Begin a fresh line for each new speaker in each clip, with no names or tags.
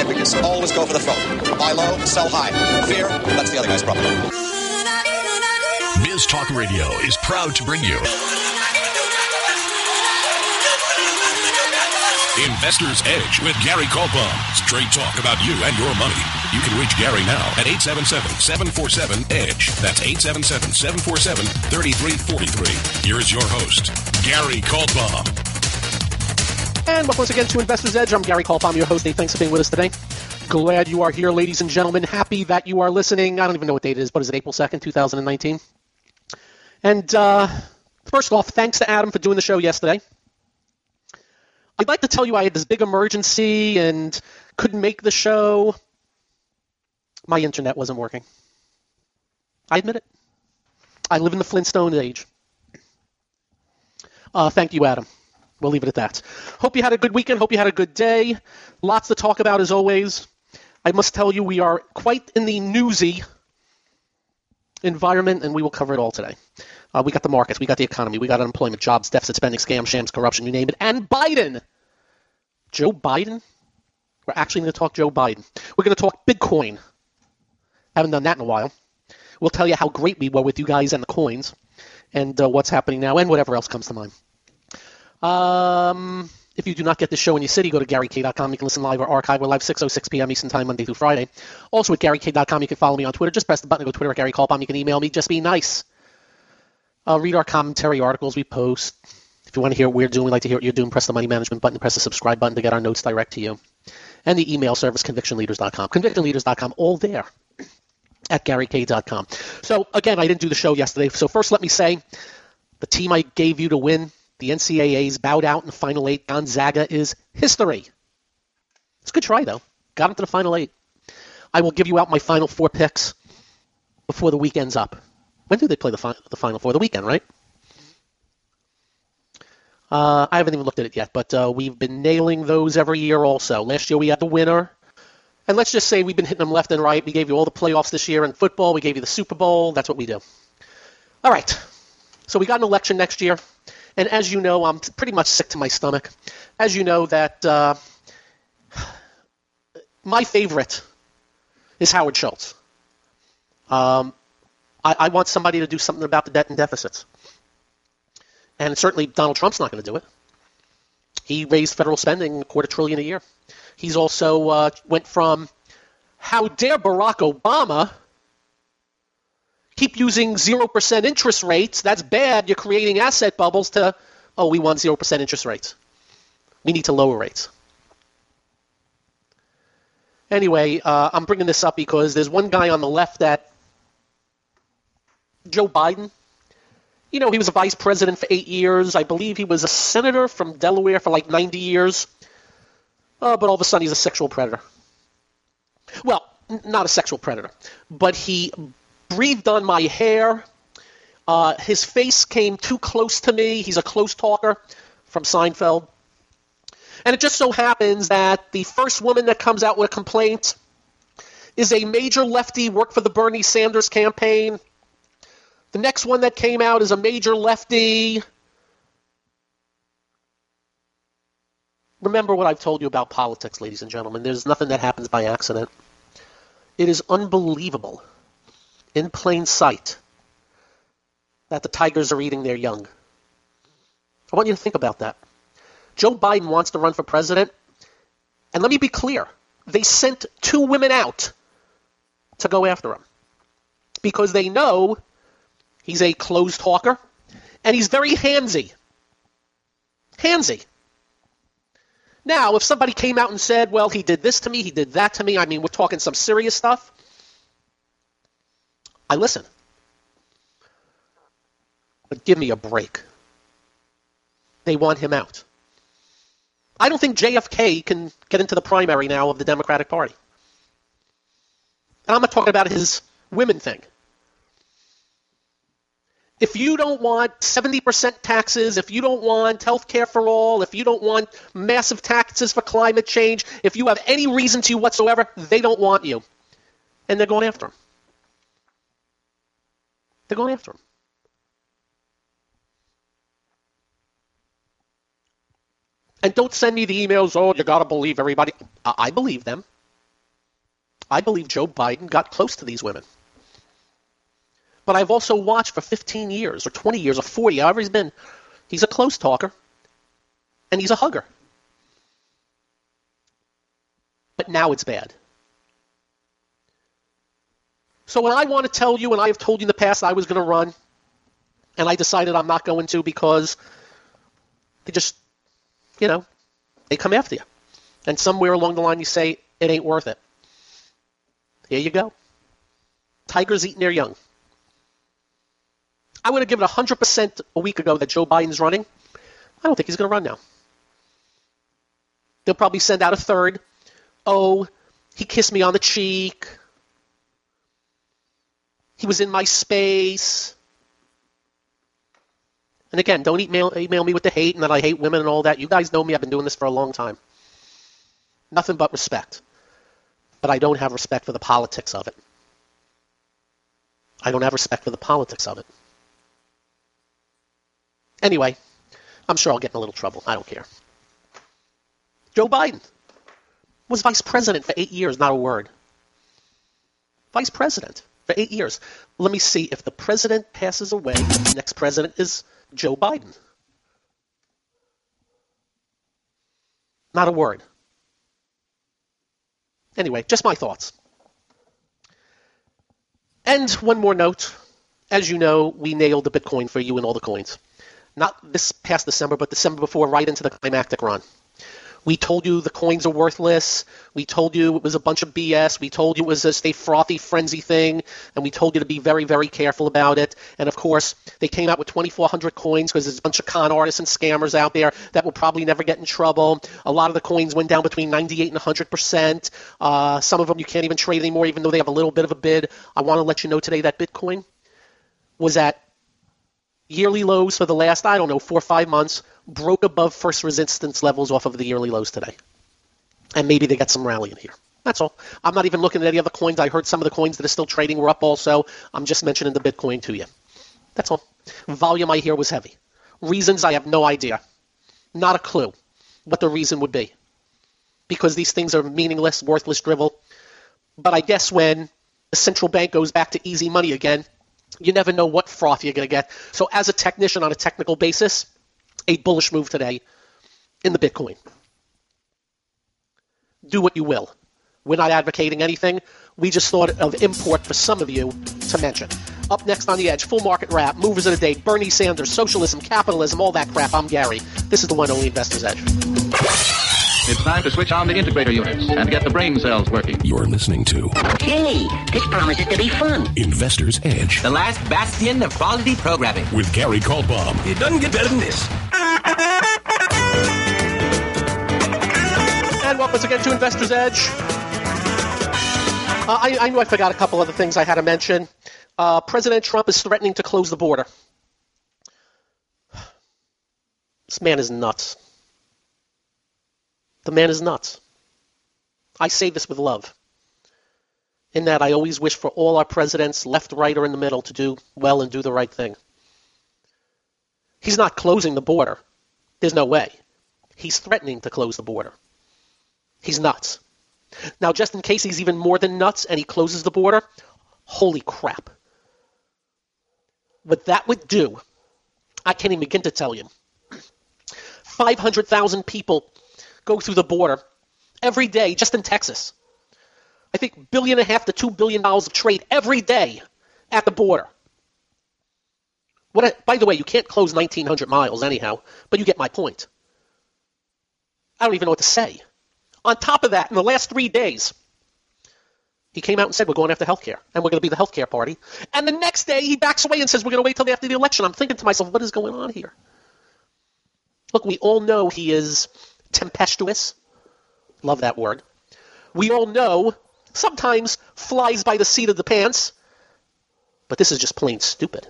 of weakness. Always go for the throat. Buy low, sell high. Fear, that's the other guy's problem.
Biz Talk Radio is proud to bring you Investor's Edge with Gary Kaltbaum. Straight talk about you and your money. You can reach Gary now at 877-747-EDGE. That's 877-747-3343. Here is your host, Gary Kaltbaum.
And welcome once again to Investor's Edge. I'm Gary Kolb. I'm your host. Hey, thanks for being with us today. Glad you are here, ladies and gentlemen. Happy that you are listening. I don't even know what date it is. What is it, April 2nd, 2019? And uh, first off, thanks to Adam for doing the show yesterday. I'd like to tell you I had this big emergency and couldn't make the show. My internet wasn't working. I admit it. I live in the Flintstone age. Uh, thank you, Adam. We'll leave it at that. Hope you had a good weekend. Hope you had a good day. Lots to talk about as always. I must tell you, we are quite in the newsy environment, and we will cover it all today. Uh, we got the markets, we got the economy, we got unemployment, jobs, deficit spending, scams, shams, corruption, you name it, and Biden. Joe Biden? We're actually going to talk Joe Biden. We're going to talk Bitcoin. Haven't done that in a while. We'll tell you how great we were with you guys and the coins, and uh, what's happening now, and whatever else comes to mind. Um, if you do not get this show in your city, go to GaryK.com. You can listen live or archive. We're live 6.06 p.m. Eastern Time, Monday through Friday. Also at GaryK.com, you can follow me on Twitter. Just press the button to go to Twitter at Gary Kaltbaum. You can email me. Just be nice. Uh, read our commentary articles we post. If you want to hear what we're doing, like to hear what you're doing, press the money management button, press the subscribe button to get our notes direct to you. And the email service, convictionleaders.com. Convictionleaders.com, all there at GaryK.com. So, again, I didn't do the show yesterday. So, first, let me say the team I gave you to win, the NCAA's bowed out in the final eight. Gonzaga is history. It's a good try, though. Got into the final eight. I will give you out my final four picks before the weekend's up. When do they play the, fi- the final four? The weekend, right? Uh, I haven't even looked at it yet, but uh, we've been nailing those every year also. Last year we had the winner. And let's just say we've been hitting them left and right. We gave you all the playoffs this year in football. We gave you the Super Bowl. That's what we do. All right. So we got an election next year. And as you know, I'm pretty much sick to my stomach. As you know, that uh, my favorite is Howard Schultz. Um, I, I want somebody to do something about the debt and deficits. And certainly Donald Trump's not going to do it. He raised federal spending a quarter trillion a year. He's also uh, went from how dare Barack Obama keep using 0% interest rates, that's bad, you're creating asset bubbles, to, oh, we want 0% interest rates. We need to lower rates. Anyway, uh, I'm bringing this up because there's one guy on the left that Joe Biden. You know, he was a vice president for eight years. I believe he was a senator from Delaware for like 90 years. Uh, but all of a sudden, he's a sexual predator. Well, not a sexual predator, but he breathed on my hair. Uh, his face came too close to me. He's a close talker from Seinfeld. And it just so happens that the first woman that comes out with a complaint is a major lefty, worked for the Bernie Sanders campaign. The next one that came out is a major lefty. Remember what I've told you about politics, ladies and gentlemen. There's nothing that happens by accident. It is unbelievable, in plain sight, that the tigers are eating their young. I want you to think about that. Joe Biden wants to run for president, and let me be clear they sent two women out to go after him because they know He's a closed talker, and he's very handsy. Handsy. Now, if somebody came out and said, well, he did this to me, he did that to me, I mean, we're talking some serious stuff, I listen. But give me a break. They want him out. I don't think JFK can get into the primary now of the Democratic Party. And I'm not talking about his women thing if you don't want 70% taxes, if you don't want health care for all, if you don't want massive taxes for climate change, if you have any reason to whatsoever, they don't want you. And they're going after him. They're going after him. And don't send me the emails, oh, you got to believe everybody. I-, I believe them. I believe Joe Biden got close to these women. But I've also watched for 15 years or 20 years or 40, however he's been. He's a close talker and he's a hugger. But now it's bad. So when I want to tell you, and I have told you in the past I was going to run, and I decided I'm not going to because they just, you know, they come after you. And somewhere along the line you say, it ain't worth it. Here you go. Tigers eating their young. I would have given 100% a week ago that Joe Biden's running. I don't think he's going to run now. They'll probably send out a third. Oh, he kissed me on the cheek. He was in my space. And again, don't email, email me with the hate and that I hate women and all that. You guys know me. I've been doing this for a long time. Nothing but respect. But I don't have respect for the politics of it. I don't have respect for the politics of it. Anyway, I'm sure I'll get in a little trouble. I don't care. Joe Biden was vice president for eight years, not a word. Vice president for eight years. Let me see if the president passes away, the next president is Joe Biden. Not a word. Anyway, just my thoughts. And one more note. As you know, we nailed the Bitcoin for you and all the coins. Not this past December, but December before, right into the climactic run. We told you the coins are worthless. We told you it was a bunch of BS. We told you it was just a frothy frenzy thing, and we told you to be very, very careful about it. And of course, they came out with 2,400 coins because there's a bunch of con artists and scammers out there that will probably never get in trouble. A lot of the coins went down between 98 and 100 percent. Uh, some of them you can't even trade anymore, even though they have a little bit of a bid. I want to let you know today that Bitcoin was at yearly lows for the last, I don't know, four or five months, broke above first resistance levels off of the yearly lows today. And maybe they got some rally in here. That's all. I'm not even looking at any other coins. I heard some of the coins that are still trading were up also. I'm just mentioning the Bitcoin to you. That's all. Volume I hear was heavy. Reasons I have no idea. Not a clue what the reason would be. Because these things are meaningless, worthless drivel. But I guess when the central bank goes back to easy money again, you never know what froth you're going to get. So, as a technician on a technical basis, a bullish move today in the Bitcoin. Do what you will. We're not advocating anything. We just thought of import for some of you to mention. Up next on the edge, full market wrap, movers of the day, Bernie Sanders, socialism, capitalism, all that crap. I'm Gary. This is the one only Investor's Edge.
It's time to switch on the integrator units and get the brain cells working.
You're listening to
Hey, this promises to be fun.
Investor's Edge
The last bastion of quality programming.
with Gary Kaltbaum.
It doesn't get better than this.
And welcome once again to Investor's Edge. Uh, I, I knew I forgot a couple other things I had to mention. Uh, President Trump is threatening to close the border. This man is nuts. The man is nuts. I say this with love. In that I always wish for all our presidents, left, right, or in the middle, to do well and do the right thing. He's not closing the border. There's no way. He's threatening to close the border. He's nuts. Now, just in case he's even more than nuts and he closes the border, holy crap. What that would do, I can't even begin to tell you. 500,000 people go through the border every day just in Texas. I think billion and a half to two billion dollars of trade every day at the border. What? By the way, you can't close 1,900 miles anyhow, but you get my point. I don't even know what to say. On top of that, in the last three days, he came out and said we're going after healthcare and we're going to be the healthcare party. And the next day, he backs away and says we're going to wait till after the election. I'm thinking to myself, what is going on here? Look, we all know he is tempestuous. Love that word. We all know sometimes flies by the seat of the pants, but this is just plain stupid.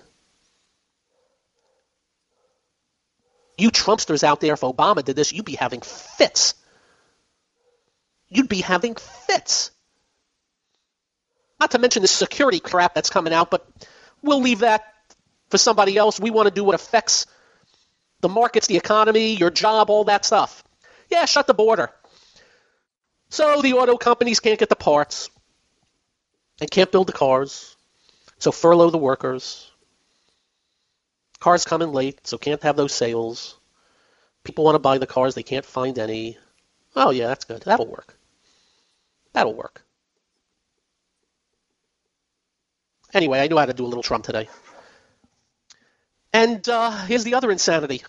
You Trumpsters out there, if Obama did this, you'd be having fits. You'd be having fits. Not to mention the security crap that's coming out, but we'll leave that for somebody else. We want to do what affects the markets, the economy, your job, all that stuff. Yeah, shut the border. So the auto companies can't get the parts. and can't build the cars, so furlough the workers. Cars come in late, so can't have those sales. People want to buy the cars, they can't find any. Oh, yeah, that's good. That'll work. That'll work. Anyway, I knew how to do a little Trump today. And uh, here's the other insanity.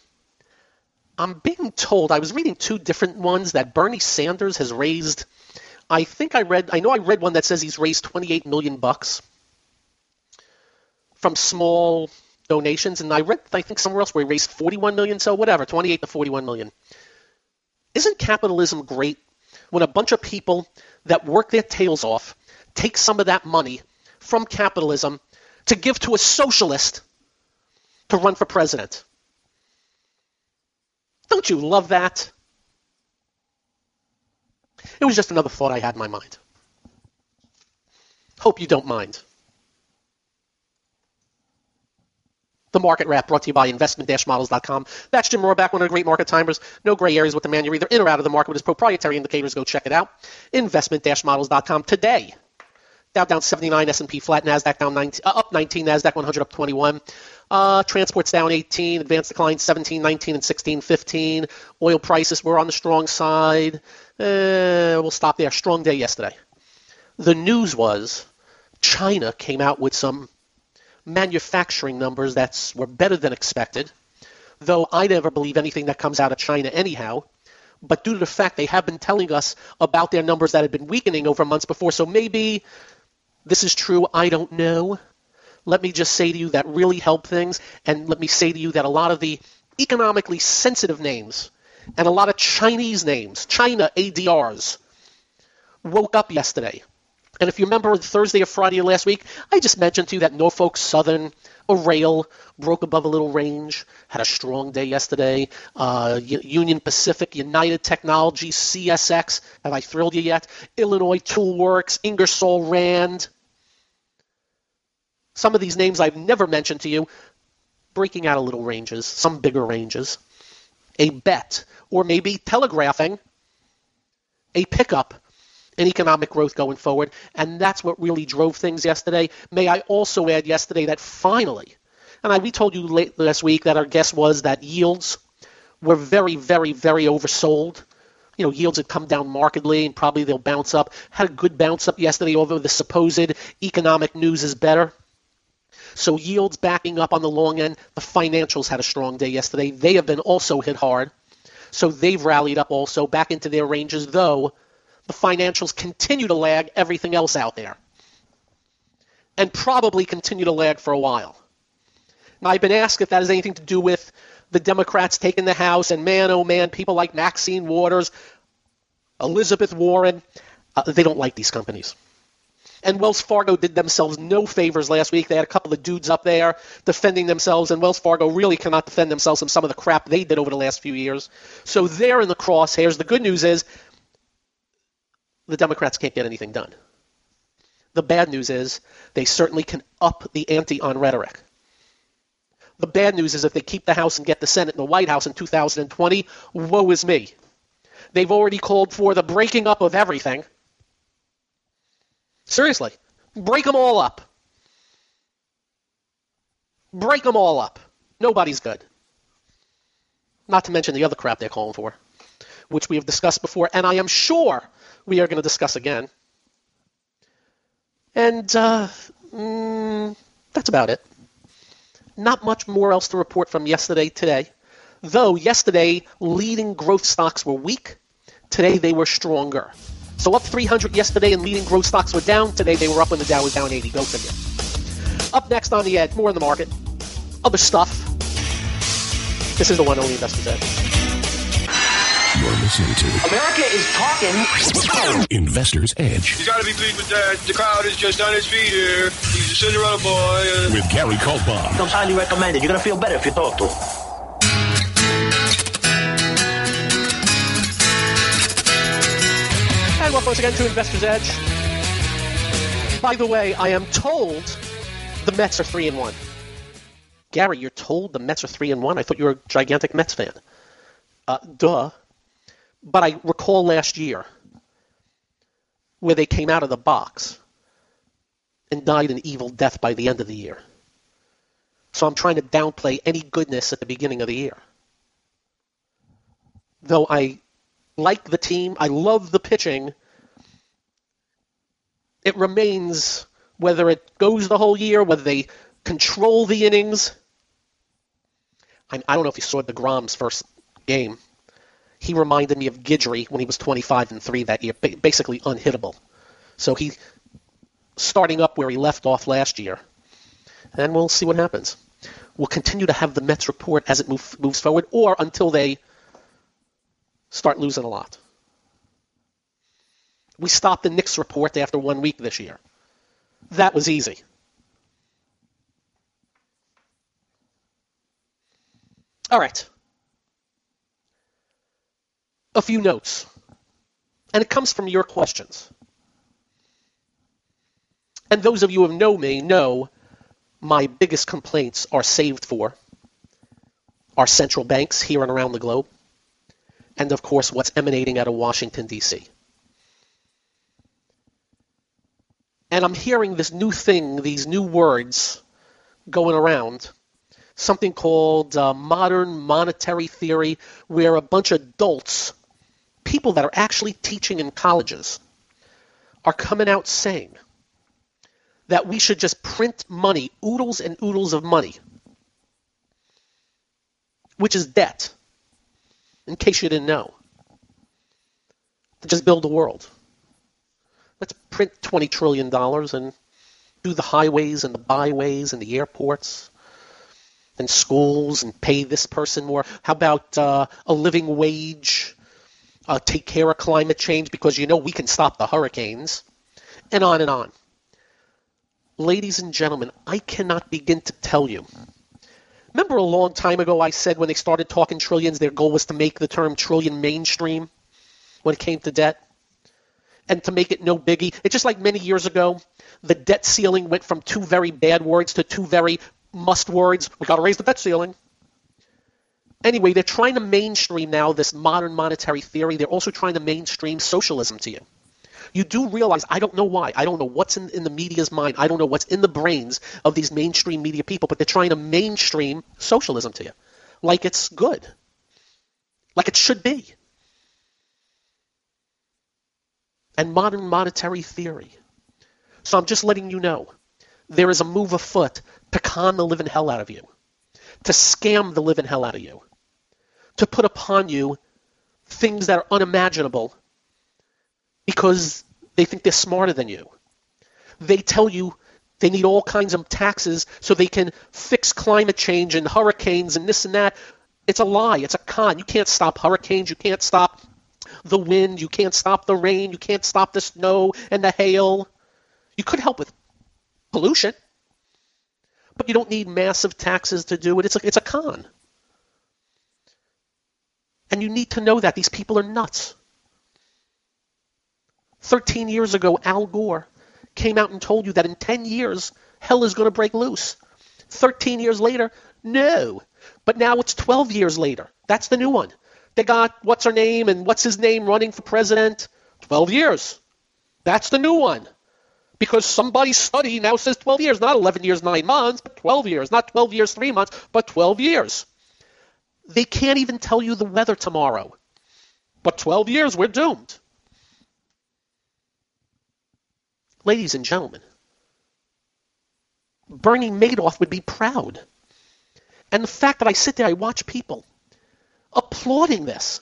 I'm being told, I was reading two different ones that Bernie Sanders has raised. I think I read, I know I read one that says he's raised 28 million bucks from small donations, and I read, I think somewhere else where he raised 41 million, so whatever, 28 to 41 million. Isn't capitalism great when a bunch of people that work their tails off take some of that money from capitalism to give to a socialist to run for president. Don't you love that? It was just another thought I had in my mind. Hope you don't mind. The Market Wrap brought to you by investment-models.com. That's Jim Rohrback, one of the great market timers. No gray areas with the man. You're either in or out of the market with his proprietary indicators. Go check it out. Investment-models.com today. Dow down 79, S&P flat, Nasdaq down 19, uh, up 19, Nasdaq 100 up 21. Uh, transports down 18, advanced decline 17, 19, and 16, 15. Oil prices were on the strong side. Uh, we'll stop there. Strong day yesterday. The news was China came out with some manufacturing numbers that were better than expected, though I never believe anything that comes out of China anyhow. But due to the fact they have been telling us about their numbers that had been weakening over months before, so maybe this is true, I don't know. Let me just say to you that really help things, and let me say to you that a lot of the economically sensitive names and a lot of Chinese names, China ADRs, woke up yesterday. And if you remember Thursday or Friday last week, I just mentioned to you that Norfolk Southern, a rail, broke above a little range, had a strong day yesterday. Uh, Union Pacific, United Technologies, CSX, have I thrilled you yet? Illinois Toolworks, Ingersoll Rand, some of these names I've never mentioned to you, breaking out a little ranges, some bigger ranges. A bet, or maybe telegraphing a pickup in economic growth going forward. And that's what really drove things yesterday. May I also add yesterday that finally, and I, we told you late last week that our guess was that yields were very, very, very oversold. You know, yields had come down markedly and probably they'll bounce up. Had a good bounce up yesterday although the supposed economic news is better. So yields backing up on the long end. The financials had a strong day yesterday. They have been also hit hard. So they've rallied up also back into their ranges, though the financials continue to lag everything else out there. And probably continue to lag for a while. Now, I've been asked if that has anything to do with the Democrats taking the House, and man, oh man, people like Maxine Waters, Elizabeth Warren, uh, they don't like these companies. And Wells Fargo did themselves no favors last week. They had a couple of dudes up there defending themselves, and Wells Fargo really cannot defend themselves from some of the crap they did over the last few years. So they're in the crosshairs. The good news is the Democrats can't get anything done. The bad news is they certainly can up the ante on rhetoric. The bad news is if they keep the House and get the Senate and the White House in 2020, woe is me. They've already called for the breaking up of everything Seriously. Break them all up. Break them all up. Nobody's good. Not to mention the other crap they're calling for, which we have discussed before, and I am sure we are going to discuss again. And uh, mm, that's about it. Not much more else to report from yesterday today. Though yesterday, leading growth stocks were weak, today they were stronger. So up 300 yesterday and leading growth stocks were down. Today they were up when the Dow was down 80. Go figure. Up next on the edge, more in the market. Other stuff. This is the one only Investors Edge.
You're listening to
America is talking.
Investors Edge
You gotta be pleased with that. The crowd is just on his feet here. He's a Cinderella boy. Uh,
with Gary Kaltbaum.
I'm highly recommended. You're gonna feel better if you talk to him.
And welcome once again to Investors Edge. By the way, I am told the Mets are three and one. Gary, you're told the Mets are three and one. I thought you were a gigantic Mets fan. Uh, duh. But I recall last year where they came out of the box and died an evil death by the end of the year. So I'm trying to downplay any goodness at the beginning of the year. Though I like the team, I love the pitching, it remains whether it goes the whole year, whether they control the innings. I, I don't know if you saw the DeGrom's first game. He reminded me of Guidry when he was 25 and 3 that year, basically unhittable. So he starting up where he left off last year. And we'll see what happens. We'll continue to have the Mets report as it move, moves forward or until they start losing a lot. We stopped the Knicks report after one week this year. That was easy. All right. A few notes. And it comes from your questions. And those of you who know me know my biggest complaints are saved for our central banks here and around the globe, and of course what's emanating out of Washington, D.C. And I'm hearing this new thing, these new words going around, something called uh, modern monetary theory, where a bunch of adults, people that are actually teaching in colleges, are coming out saying that we should just print money, oodles and oodles of money, which is debt, in case you didn't know, to just build the world let's print $20 trillion and do the highways and the byways and the airports and schools and pay this person more. How about uh, a living wage? Uh, take care of climate change because you know we can stop the hurricanes, and on and on. Ladies and gentlemen, I cannot begin to tell you. Remember a long time ago I said when they started talking trillions, their goal was to make the term trillion mainstream when it came to debt? and to make it no biggie. It's just like many years ago, the debt ceiling went from two very bad words to two very must words. We got to raise the debt ceiling. Anyway, they're trying to mainstream now this modern monetary theory. They're also trying to mainstream socialism to you. You do realize, I don't know why. I don't know what's in, in the media's mind. I don't know what's in the brains of these mainstream media people, but they're trying to mainstream socialism to you. Like it's good. Like it should be. and modern monetary theory. So I'm just letting you know there is a move afoot to con the living hell out of you, to scam the living hell out of you, to put upon you things that are unimaginable because they think they're smarter than you. They tell you they need all kinds of taxes so they can fix climate change and hurricanes and this and that. It's a lie. It's a con. You can't stop hurricanes. You can't stop the wind, you can't stop the rain, you can't stop the snow and the hail. You could help with pollution, but you don't need massive taxes to do it. It's a, it's a con. And you need to know that these people are nuts. 13 years ago, Al Gore came out and told you that in 10 years, hell is going to break loose. 13 years later, no. But now it's 12 years later. That's the new one. They got what's her name and what's his name running for president. 12 years. That's the new one. Because somebody's study now says 12 years, not 11 years, 9 months, but 12 years. Not 12 years, 3 months, but 12 years. They can't even tell you the weather tomorrow. But 12 years, we're doomed. Ladies and gentlemen, Bernie Madoff would be proud. And the fact that I sit there, I watch people applauding this.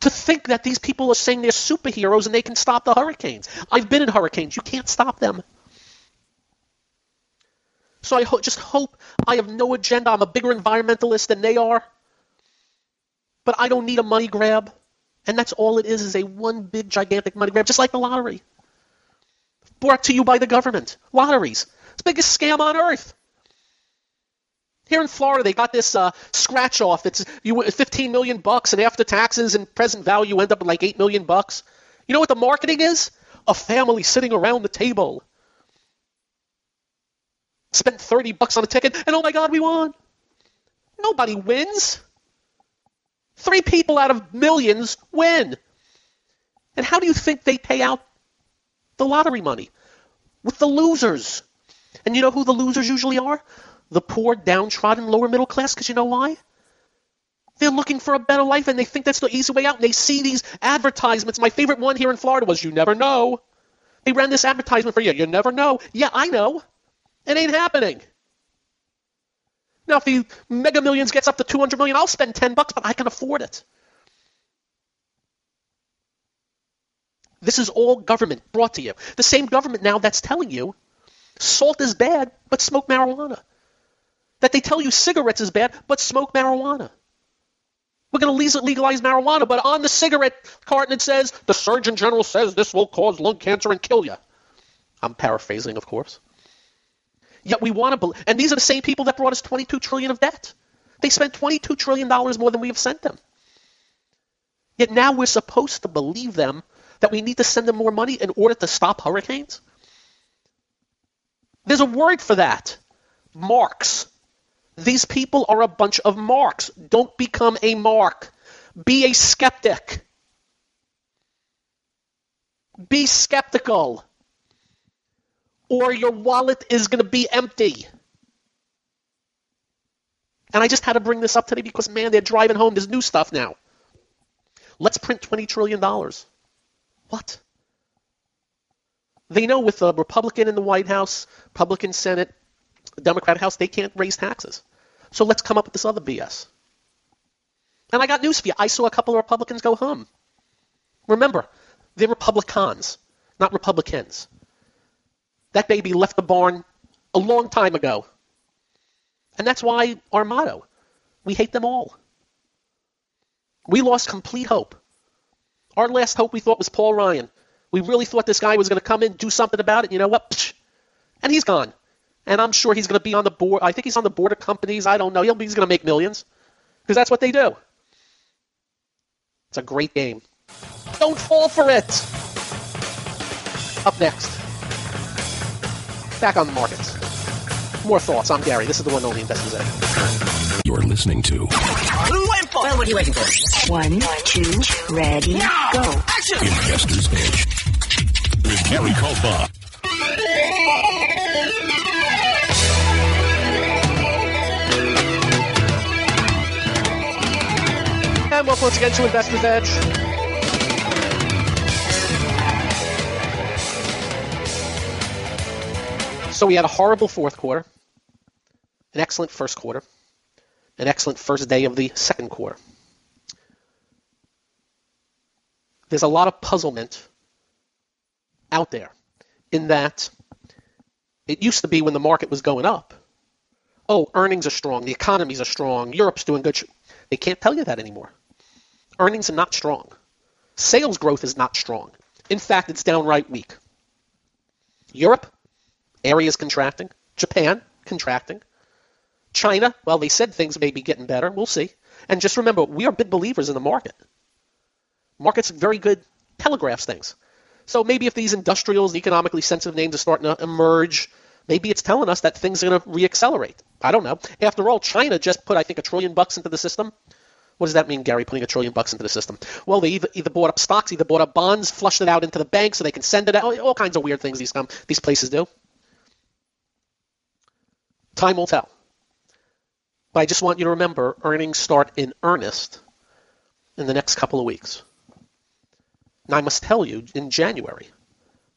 To think that these people are saying they're superheroes and they can stop the hurricanes. I've been in hurricanes. You can't stop them. So I ho- just hope I have no agenda. I'm a bigger environmentalist than they are. But I don't need a money grab. And that's all it is, is a one big gigantic money grab, just like the lottery. Brought to you by the government. Lotteries. It's the biggest scam on earth. Here in Florida, they got this uh, scratch off. It's you 15 million bucks, and after taxes and present value, you end up with like 8 million bucks. You know what the marketing is? A family sitting around the table. Spent 30 bucks on a ticket, and oh my God, we won. Nobody wins. Three people out of millions win. And how do you think they pay out the lottery money? with the losers. And you know who the losers usually are? The poor, downtrodden, lower middle class, because you know why? They're looking for a better life and they think that's the easy way out. And they see these advertisements. My favorite one here in Florida was You Never Know. They ran this advertisement for you. You never know. Yeah, I know. It ain't happening. Now, if the Mega Millions gets up to 200 million, I'll spend 10 bucks, but I can afford it. This is all government brought to you. The same government now that's telling you salt is bad, but smoke marijuana. That they tell you cigarettes is bad, but smoke marijuana. We're going to legalize marijuana, but on the cigarette carton it says the Surgeon General says this will cause lung cancer and kill you. I'm paraphrasing, of course. Yet we want to believe, and these are the same people that brought us 22 trillion of debt. They spent 22 trillion dollars more than we have sent them. Yet now we're supposed to believe them that we need to send them more money in order to stop hurricanes. There's a word for that. Marks. These people are a bunch of marks. Don't become a mark. Be a skeptic. Be skeptical. Or your wallet is going to be empty. And I just had to bring this up today because, man, they're driving home. There's new stuff now. Let's print $20 trillion. What? They know with the Republican in the White House, Republican Senate, Democrat House, they can't raise taxes. So let's come up with this other BS. And I got news for you. I saw a couple of Republicans go home. Remember, they're Republicans, not Republicans. That baby left the barn a long time ago. And that's why our motto we hate them all. We lost complete hope. Our last hope we thought was Paul Ryan. We really thought this guy was going to come in, do something about it. You know what? And he's gone. And I'm sure he's going to be on the board. I think he's on the board of companies. I don't know. He'll be, he's going to make millions because that's what they do. It's a great game. Don't fall for it. Up next. Back on the markets. More thoughts. I'm Gary. This is the one only Investors Edge.
You're listening to
Well, what are you waiting for?
One, two, ready, go.
Investors Edge with Gary Kaltbaum.
And welcome once again to Investors Edge. So we had a horrible fourth quarter, an excellent first quarter, an excellent first day of the second quarter. There's a lot of puzzlement out there in that it used to be when the market was going up. Oh, earnings are strong, the economies are strong, Europe's doing good. They can't tell you that anymore. Earnings are not strong. Sales growth is not strong. In fact, it's downright weak. Europe, areas contracting. Japan, contracting. China, well, they said things may be getting better. We'll see. And just remember, we are big believers in the market. Market's very good telegraphs things. So maybe if these industrials, economically sensitive names are starting to emerge, maybe it's telling us that things are going to reaccelerate. I don't know. After all, China just put, I think, a trillion bucks into the system. What does that mean, Gary, putting a trillion bucks into the system? Well, they either, either bought up stocks, either bought up bonds, flushed it out into the bank so they can send it out. All kinds of weird things these, come, these places do. Time will tell. But I just want you to remember earnings start in earnest in the next couple of weeks. And I must tell you, in January,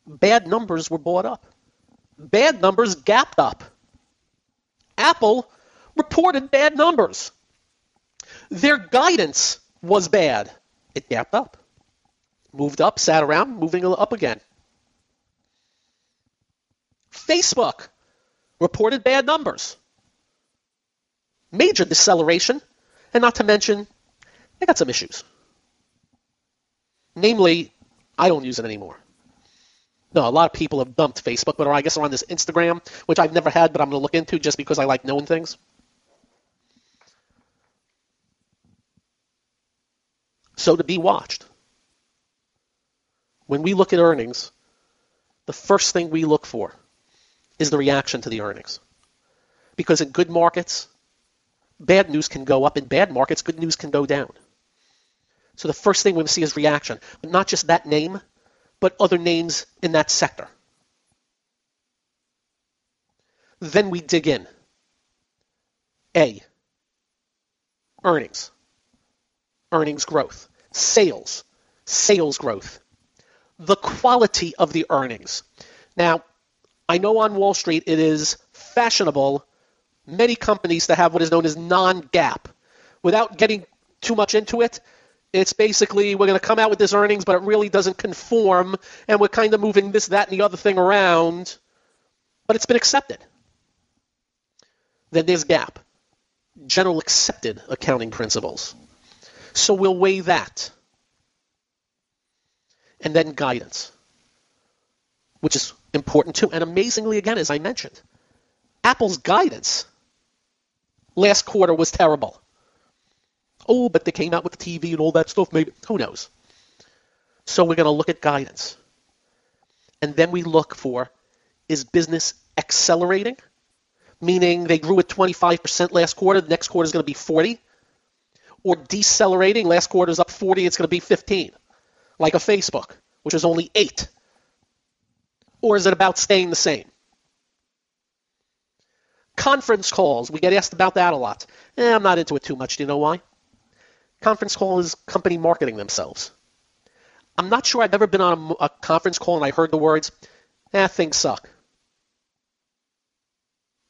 bad numbers were bought up. Bad numbers gapped up. Apple reported bad numbers. Their guidance was bad. It gapped up. Moved up, sat around, moving up again. Facebook reported bad numbers. Major deceleration, and not to mention, they got some issues. Namely, I don't use it anymore. No, a lot of people have dumped Facebook, but I guess are on this Instagram, which I've never had, but I'm going to look into just because I like knowing things. So to be watched. When we look at earnings, the first thing we look for is the reaction to the earnings. Because in good markets, bad news can go up. In bad markets, good news can go down. So the first thing we see is reaction, but not just that name, but other names in that sector. Then we dig in. A. Earnings. Earnings growth. Sales. Sales growth. The quality of the earnings. Now, I know on Wall Street it is fashionable, many companies to have what is known as non-GAAP. Without getting too much into it, it's basically we're going to come out with this earnings, but it really doesn't conform, and we're kind of moving this, that, and the other thing around, but it's been accepted. Then there's GAAP, general accepted accounting principles. So we'll weigh that. And then guidance, which is important too. And amazingly, again, as I mentioned, Apple's guidance last quarter was terrible. Oh, but they came out with the TV and all that stuff. Maybe who knows? So we're going to look at guidance, and then we look for is business accelerating, meaning they grew at 25% last quarter. The next quarter is going to be 40, or decelerating. Last quarter is up 40. It's going to be 15, like a Facebook, which is only eight. Or is it about staying the same? Conference calls. We get asked about that a lot. Eh, I'm not into it too much. Do you know why? Conference call is company marketing themselves. I'm not sure I've ever been on a, a conference call and I heard the words, eh, things suck.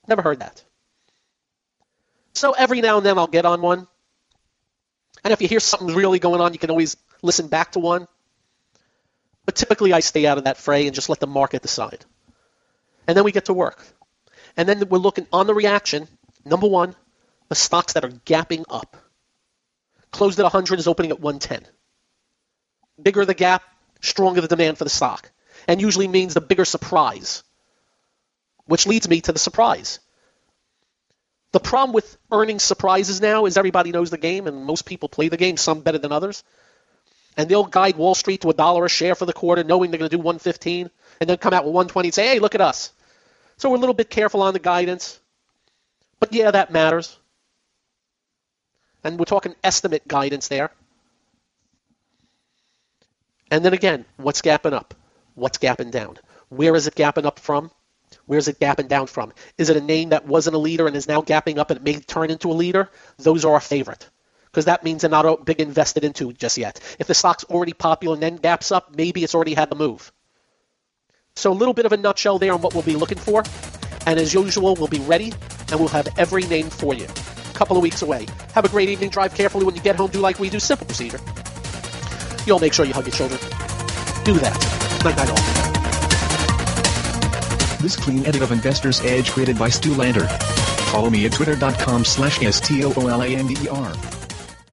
Never heard that. So every now and then I'll get on one. And if you hear something really going on, you can always listen back to one. But typically I stay out of that fray and just let the market decide. And then we get to work. And then we're looking on the reaction. Number one, the stocks that are gapping up. Closed at 100 is opening at 110. Bigger the gap, stronger the demand for the stock. And usually means the bigger surprise. Which leads me to the surprise. The problem with earning surprises now is everybody knows the game and most people play the game, some better than others. And they'll guide Wall Street to a dollar a share for the quarter, knowing they're going to do 115, and then come out with 120 and say, hey, look at us. So we're a little bit careful on the guidance. But yeah, that matters. And we're talking estimate guidance there. And then again, what's gapping up? What's gapping down? Where is it gapping up from? Where's it gapping down from? Is it a name that wasn't a leader and is now gapping up and it may turn into a leader? Those are our favorite because that means they're not big invested into just yet. If the stock's already popular and then gaps up, maybe it's already had the move. So a little bit of a nutshell there on what we'll be looking for. And as usual, we'll be ready and we'll have every name for you. A couple of weeks away. Have a great evening. Drive carefully when you get home. Do like we do. Simple procedure. You'll make sure you hug your children. Do that. Night night all.
This clean edit of Investor's Edge created by Stu Lander. Follow me at twitter.com slash S-T-O-O-L-A-N-D-E-R.